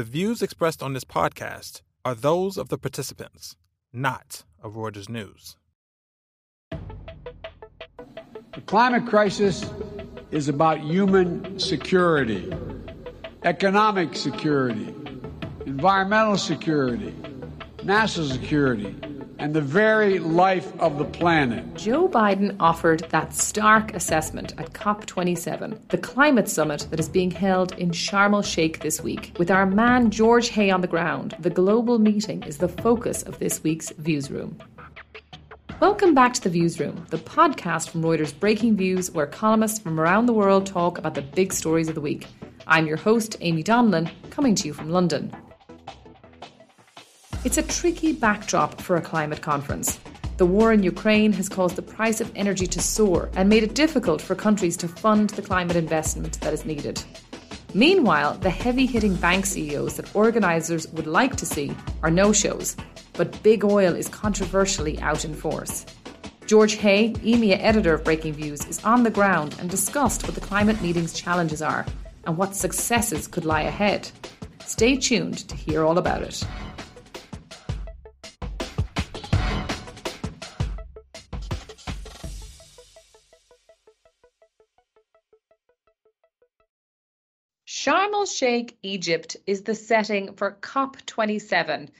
The views expressed on this podcast are those of the participants, not of Reuters News. The climate crisis is about human security, economic security, environmental security, national security, and the very life of the planet. Joe Biden offered that stark assessment at COP27, the climate summit that is being held in Sharm el Sheikh this week. With our man George Hay on the ground, the global meeting is the focus of this week's Viewsroom. Welcome back to the Viewsroom, the podcast from Reuters Breakingviews, where columnists from around the world talk about the big stories of the week. I'm your host, Amy Donlan, coming to you from London. It's a tricky backdrop for a climate conference. The war in Ukraine has caused the price of energy to soar and made it difficult for countries to fund the climate investment that is needed. Meanwhile, the heavy hitting bank CEOs that organisers would like to see are no shows, but big oil is controversially out in force. George Hay, EMEA editor of Breakingviews, is on the ground and discussed what the climate meeting's challenges are and what successes could lie ahead. Stay tuned to hear all about it. Sheikh, Egypt, is the setting for COP27.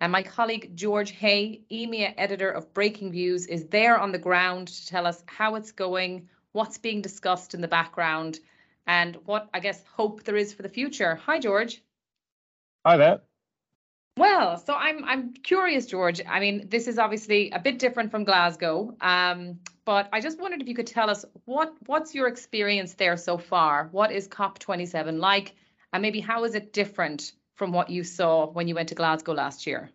And my colleague George Hay, EMEA editor of Breakingviews, is there on the ground to tell us how it's going, what's being discussed in the background, and what I guess hope there is for the future. Hi, George. Hi there. Well, so I'm I'm curious, George. I mean, this is obviously a bit different from Glasgow, um, but I just wondered if you could tell us what what's your experience there so far. What is COP27 like, and maybe how is it different from what you saw when you went to Glasgow last year?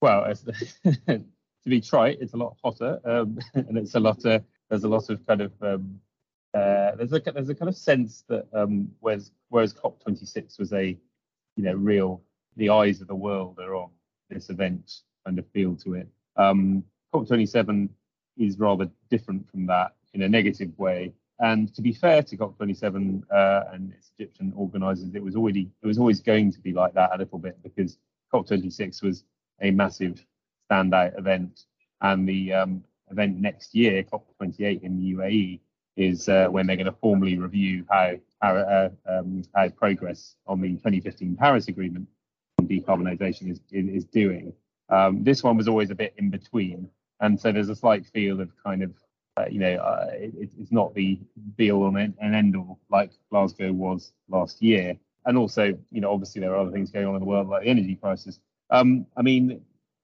Well, to be trite, it's a lot hotter, um, and it's a lot. Of, there's a lot of kind of um, uh, there's a there's a kind of sense that um, whereas whereas COP26 was a you know real the eyes of the world are on this event kind of feel to it. Um, COP27 is rather different from that in a negative way. And to be fair to COP27 uh, and its Egyptian organisers, it was already it was always going to be like that a little bit because COP26 was a massive standout event, and the um, event next year, COP28 in the UAE, is uh, when they're going to formally review how how, uh, um, how progress on the 2015 Paris Agreement on decarbonisation is is doing. Um, this one was always a bit in between, and so there's a slight feel of kind of uh, you know uh, it, it's not the be all and end all like Glasgow was last year, and also you know obviously there are other things going on in the world like the energy crisis. Um, I mean,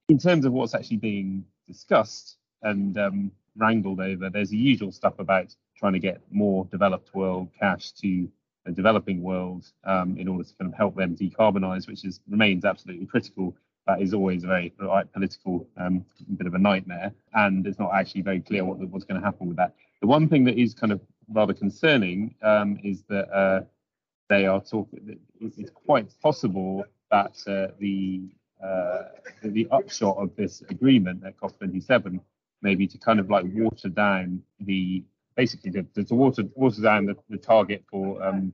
in terms of what's actually being discussed and um, wrangled over, there's the usual stuff about trying to get more developed world cash to the developing world um, in order to kind of help them decarbonize, which is remains absolutely critical. That is always a very right, political um, bit of a nightmare, and it's not actually very clear what, what's going to happen with that. The one thing that is kind of rather concerning um, is that uh, they are talking. It's quite possible that uh, the uh, the upshot of this agreement at COP27 may be to kind of like water down the basically to, to water water down the, the target for um,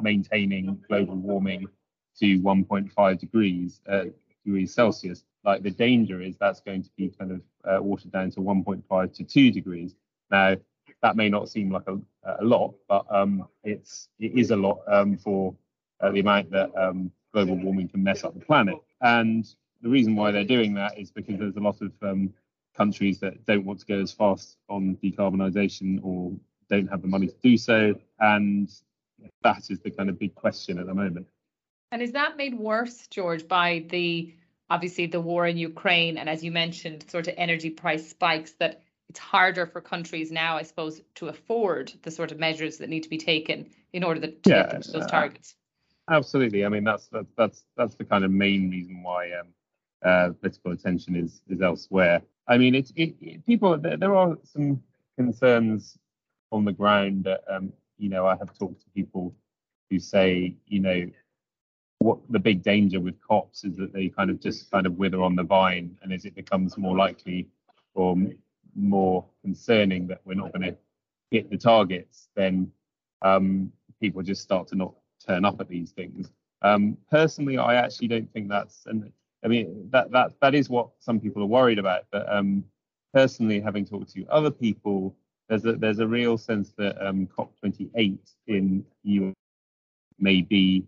maintaining global warming to 1.5 degrees uh, degrees Celsius. Like the danger is that's going to be kind of uh, watered down to 1.5 to 2 degrees. Now that may not seem like a, a lot, but um, it's it is a lot um, for uh, the amount that um, global warming can mess up the planet. And the reason why they're doing that is because there's a lot of um, countries that don't want to go as fast on decarbonisation or don't have the money to do so. And that is the kind of big question at the moment. And is that made worse, George, by the obviously the war in Ukraine and as you mentioned, sort of energy price spikes that it's harder for countries now, I suppose, to afford the sort of measures that need to be taken in order to yeah, those uh, targets. Absolutely. I mean, that's that's that's that's the kind of main reason why um, uh, political attention is is elsewhere. I mean, it's it, it, people. There, there, are some concerns on the ground that um, you know I have talked to people who say, you know, what the big danger with COPs is that they kind of just kind of wither on the vine, and as it becomes more likely or more concerning that we're not going to hit the targets, then um, people just start to not turn up at these things. Um, personally, I actually don't think that's, and I mean that that that is what some people are worried about. But um, personally, having talked to other people, there's a there's a real sense that um, COP28 in UAE may be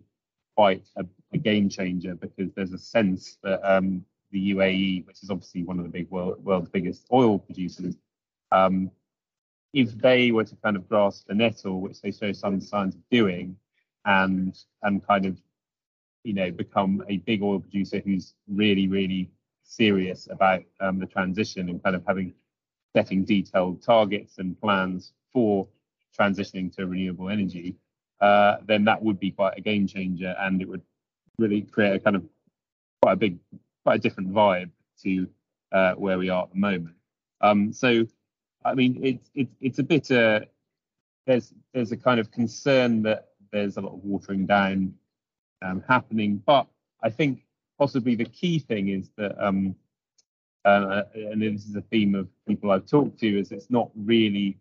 quite a, a, game changer because there's a sense that um, the UAE, which is obviously one of the big world, world's biggest oil producers, um, if they were to kind of grasp the nettle, which they show some signs of doing, and and kind of you know become a big oil producer who's really really serious about um, the transition and kind of having setting detailed targets and plans for transitioning to renewable energy, uh, then that would be quite a game changer and it would really create a kind of quite a big, quite a different vibe to uh, where we are at the moment. Um, so, I mean, it's it's it's a bit uh, there's there's a kind of concern that there's a lot of watering down um, happening. But I think possibly the key thing is that, um, uh, and this is a theme of people I've talked to, is it's not really,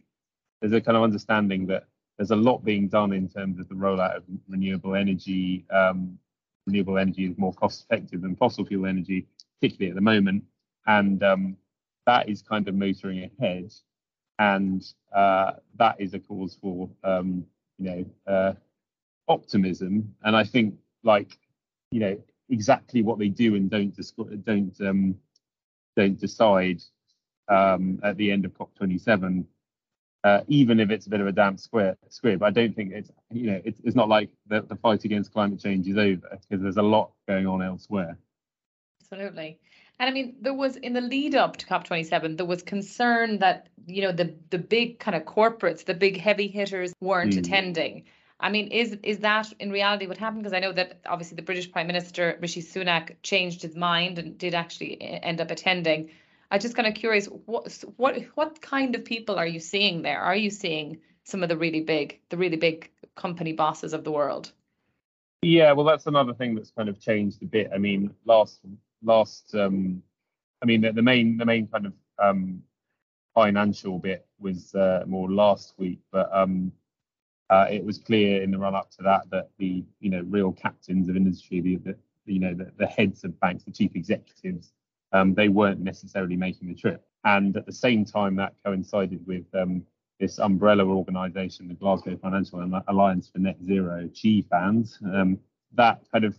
there's a kind of understanding that there's a lot being done in terms of the rollout of renewable energy. Um, renewable energy is more cost effective than fossil fuel energy, particularly at the moment. And um, that is kind of motoring ahead. And uh, that is a cause for, um, you know, uh, optimism. And I think like you know exactly what they do and don't don't um, don't decide um, at the end of COP27, uh, even if it's a bit of a damp square squib. I don't think it's you know it's, it's not like the, the fight against climate change is over because there's a lot going on elsewhere. Absolutely. And I mean, there was in the lead up to COP27, there was concern that you know the the big kind of corporates, the big heavy hitters weren't mm. attending. I mean, is is that in reality what happened? Because I know that obviously the British Prime Minister Rishi Sunak changed his mind and did actually end up attending. I'm just kind of curious, what what what kind of people are you seeing there? Are you seeing some of the really big, the really big company bosses of the world? Yeah, well, that's another thing that's kind of changed a bit. I mean, last last, um, I mean, the, the main the main kind of um, financial bit was uh, more last week, but um, uh, it was clear in the run up to that that the you know real captains of industry, the, the you know the, the, heads of banks, the chief executives, um, they weren't necessarily making the trip. And at the same time, that coincided with um, this umbrella organisation, the Glasgow Financial Alliance for Net Zero, GFANZ. Um, that kind of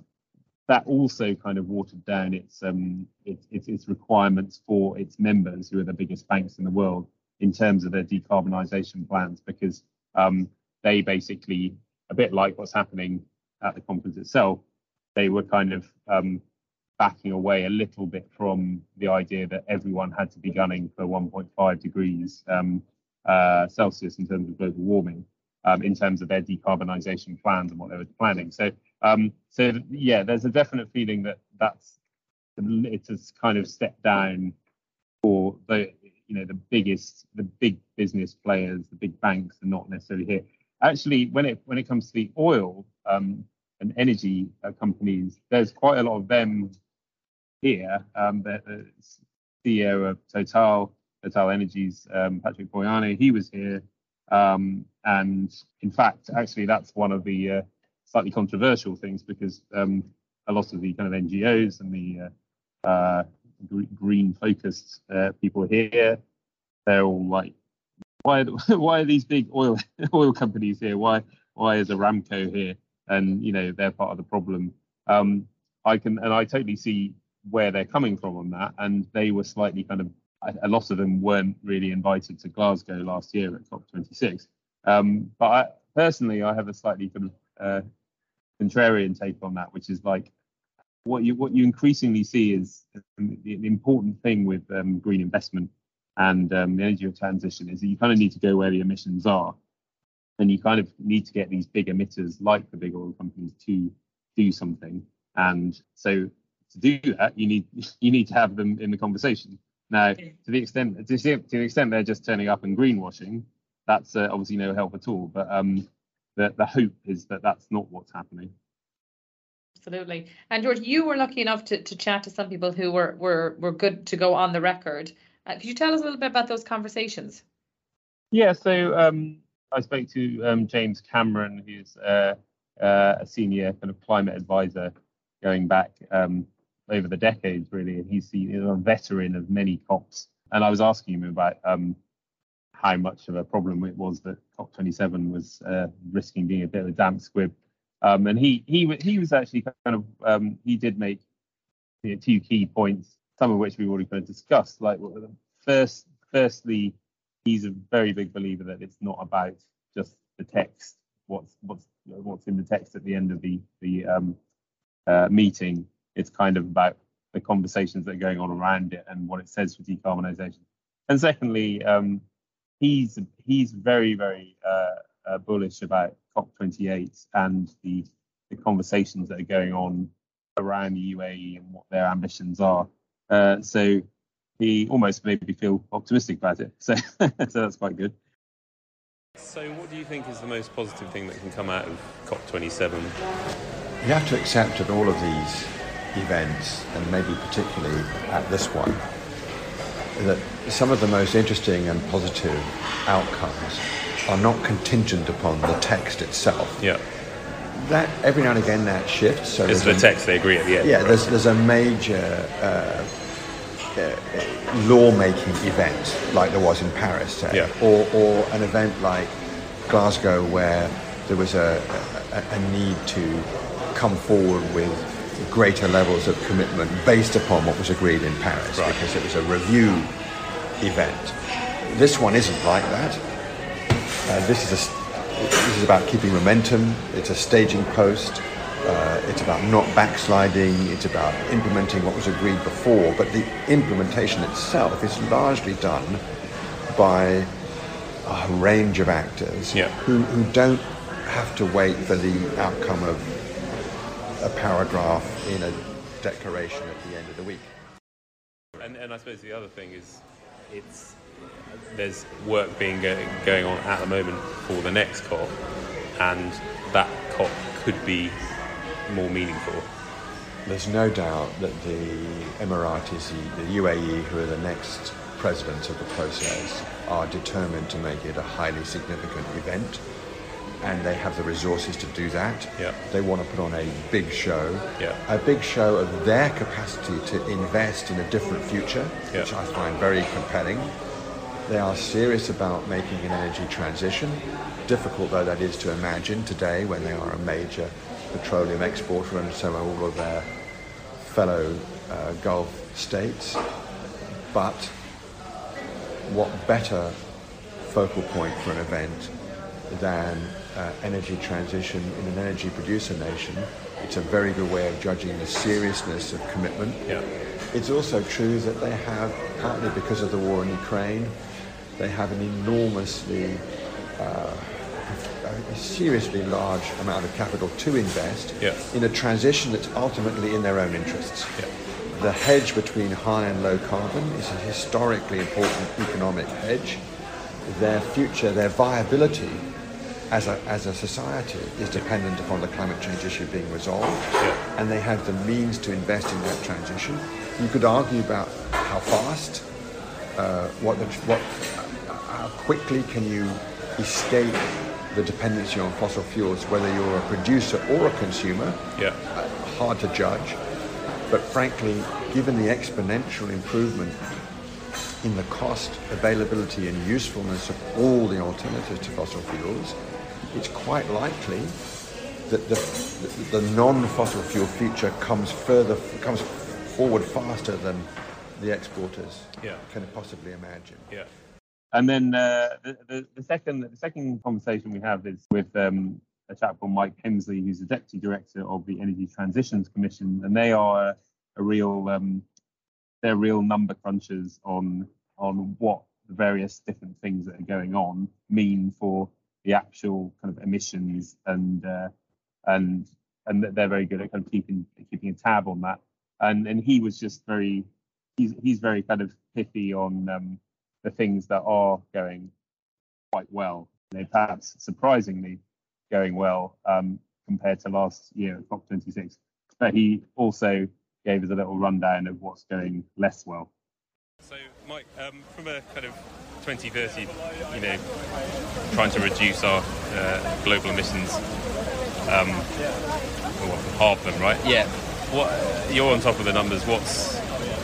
that also kind of watered down its, um, its, its its requirements for its members, who are the biggest banks in the world, in terms of their decarbonisation plans, because um, they basically, a bit like what's happening at the conference itself, they were kind of um, backing away a little bit from the idea that everyone had to be gunning for 1.5 degrees um, uh, Celsius in terms of global warming, um, in terms of their decarbonisation plans and what they were planning. So, um, so yeah, there's a definite feeling that that's it has kind of stepped down for the you know the biggest, the big business players, the big banks are not necessarily here actually, when it when it comes to the oil um, and energy uh, companies, there's quite a lot of them here. Um, the, CEO of Total, Total Energies, um, Patrick Pouyanné, he was here. Um, and in fact, actually, that's one of the uh, slightly controversial things because um, a lot of the kind of NGOs and the uh, uh, green focused uh, people here, they're all like why why are these big oil oil companies here? Why why is Aramco here? And you know they're part of the problem. Um, I can and I totally see where they're coming from on that. And they were slightly kind of a lot of them weren't really invited to Glasgow last year at COP26. Um, but I, personally, I have a slightly kind of uh, contrarian take on that, which is like what you what you increasingly see is um, the, important thing with um, green investment and um, the energy transition is that you kind of need to go where the emissions are. And you kind of need to get these big emitters like the big oil companies to do something. And so to do that, you need you need to have them in the conversation. Now, to the extent to, to the extent they're just turning up and greenwashing, that's uh, obviously no help at all. But um, the the hope is that that's not what's happening. Absolutely. And George, you were lucky enough to, to chat to some people who were, were were good to go on the record. Uh, could you tell us a little bit about those conversations? Yeah, so um, I spoke to um, James Cameron, who's uh, uh, a senior kind of climate advisor going back um, over the decades, really, and he's, he's a veteran of many COPs. And I was asking him about um, how much of a problem it was that COP27 was uh, risking being a bit of a damp squib. Um, and he he he was actually kind of um, he did make you know, two key points, some of which we've already kind of discussed. Like first, firstly, he's a very big believer that it's not about just the text, what's what's what's in the text at the end of the the um, uh, meeting. It's kind of about the conversations that are going on around it and what it says for decarbonisation. And secondly, um, he's he's very very uh, uh, bullish about COP28 and the the conversations that are going on around the UAE and what their ambitions are. Uh, so he almost made me feel optimistic about it. So so that's quite good. So, what do you think is the most positive thing that can come out of COP27? You have to accept at all of these events, and maybe particularly at this one, that some of the most interesting and positive outcomes are not contingent upon the text itself. Yeah. That every now and again that shifts. So is the a, text they agree at the end? Yeah, right? there's there's a major uh, uh, lawmaking event like there was in Paris, say, yeah. or or an event like Glasgow where there was a, a, a need to come forward with greater levels of commitment based upon what was agreed in Paris right. because it was a review event. This one isn't like that. Uh, this is a, this is about keeping momentum. It's a staging post. Uh, it's about not backsliding. It's about implementing what was agreed before. But the implementation itself is largely done by a range of actors yeah. who, who don't have to wait for the outcome of a paragraph in a declaration at the end of the week. And, and I suppose the other thing is it's there's work being go, going on at the moment for the next COP, and that COP could be more meaningful. There's no doubt that the Emiratis, the UAE, who are the next presidents of the process, are determined to make it a highly significant event and they have the resources to do that. Yeah. They want to put on a big show, yeah. a big show of their capacity to invest in a different future, yeah. which I find very compelling. They are serious about making an energy transition, difficult though that is to imagine today when they are a major petroleum exporter and so are all of their fellow uh, Gulf states. But what better focal point for an event than uh, energy transition in an energy producer nation. It's a very good way of judging the seriousness of commitment. Yeah. It's also true that they have, partly because of the war in Ukraine, they have an enormously, uh, a seriously large amount of capital to invest yeah. in a transition that's ultimately in their own interests. Yeah. The hedge between high and low carbon is a historically important economic hedge. Their future, their viability as a, as a society is dependent upon the climate change issue being resolved, yeah. and they have the means to invest in that transition. You could argue about how fast, uh, what, the, what, how quickly can you escape the dependency on fossil fuels, whether you're a producer or a consumer. Yeah. Uh, hard to judge, but frankly, given the exponential improvement in the cost, availability, and usefulness of all the alternatives to fossil fuels, it's quite likely that the, the, the non-fossil fuel future comes further, comes forward faster than the exporters yeah. can possibly imagine. Yeah. And then uh, the, the, the, second the second conversation we have is with um, a chap called Mike Hemsley, who's the deputy director of the Energy Transitions Commission, and they are a, a real um, they're real number crunchers on on what the various different things that are going on mean for the actual kind of emissions and uh, and and they're very good at kind of keeping keeping a tab on that. And and he was just very he's he's very kind of pithy on um, the things that are going quite well. They perhaps surprisingly going well um, compared to last year at COP26. But he also gave us a little rundown of what's going less well. So, Mike, um, from a kind of 2030, you know, trying to reduce our uh, global emissions um, half them, right? Yeah. What you're on top of the numbers. What's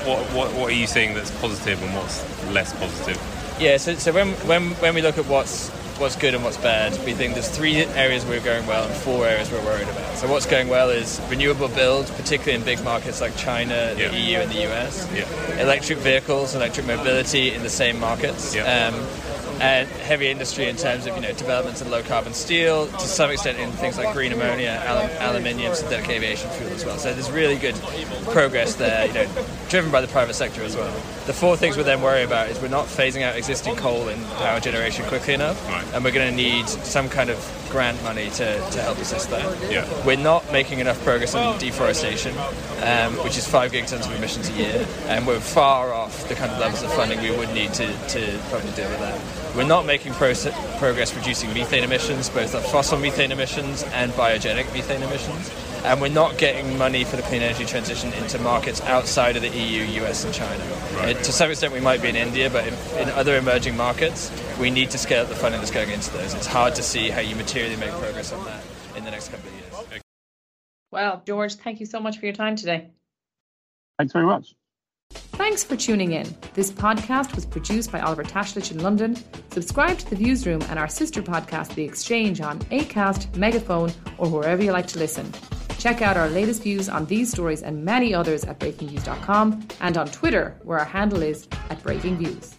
what, what what are you seeing that's positive and what's less positive? Yeah. So, so when when when we look at what's what's good and what's bad, we think there's three areas we're going well and four areas we're worried about. So what's going well is renewable build, particularly in big markets like China, the Yeah. EU, and the US. Yeah. Electric vehicles, electric mobility in the same markets. Yeah. Um, and heavy industry in terms of you know developments in low carbon steel, to some extent in things like green ammonia, al- aluminium, synthetic aviation fuel as well. So there's really good progress there, you know, driven by the private sector as well. The four things we're then worried about is we're not phasing out existing coal in power generation quickly enough, Right. and we're going to need some kind of grant money to, to help assist that. Yeah. We're not making enough progress on deforestation, um, which is five gigatons of emissions a year, and we're far off the kind of levels of funding we would need to, to probably deal with that. We're not making proce- progress reducing methane emissions, both fossil methane emissions and biogenic methane emissions. And we're not getting money for the clean energy transition into markets outside of the EU, US, and China. Right. Uh, to some extent, we might be in India, but in, in other emerging markets, we need to scale up the funding that's going into those. It's hard to see how you materially make progress on that in the next couple of years. Well, George, thank you so much for your time today. Thanks very much. Thanks for tuning in. This podcast was produced by Oliver Tashlich in London. Subscribe to The Viewsroom and our sister podcast, The Exchange, on Acast, Megaphone, or wherever you like to listen. Check out our latest views on these stories and many others at breakingviews.com and on Twitter, where our handle is at breakingviews.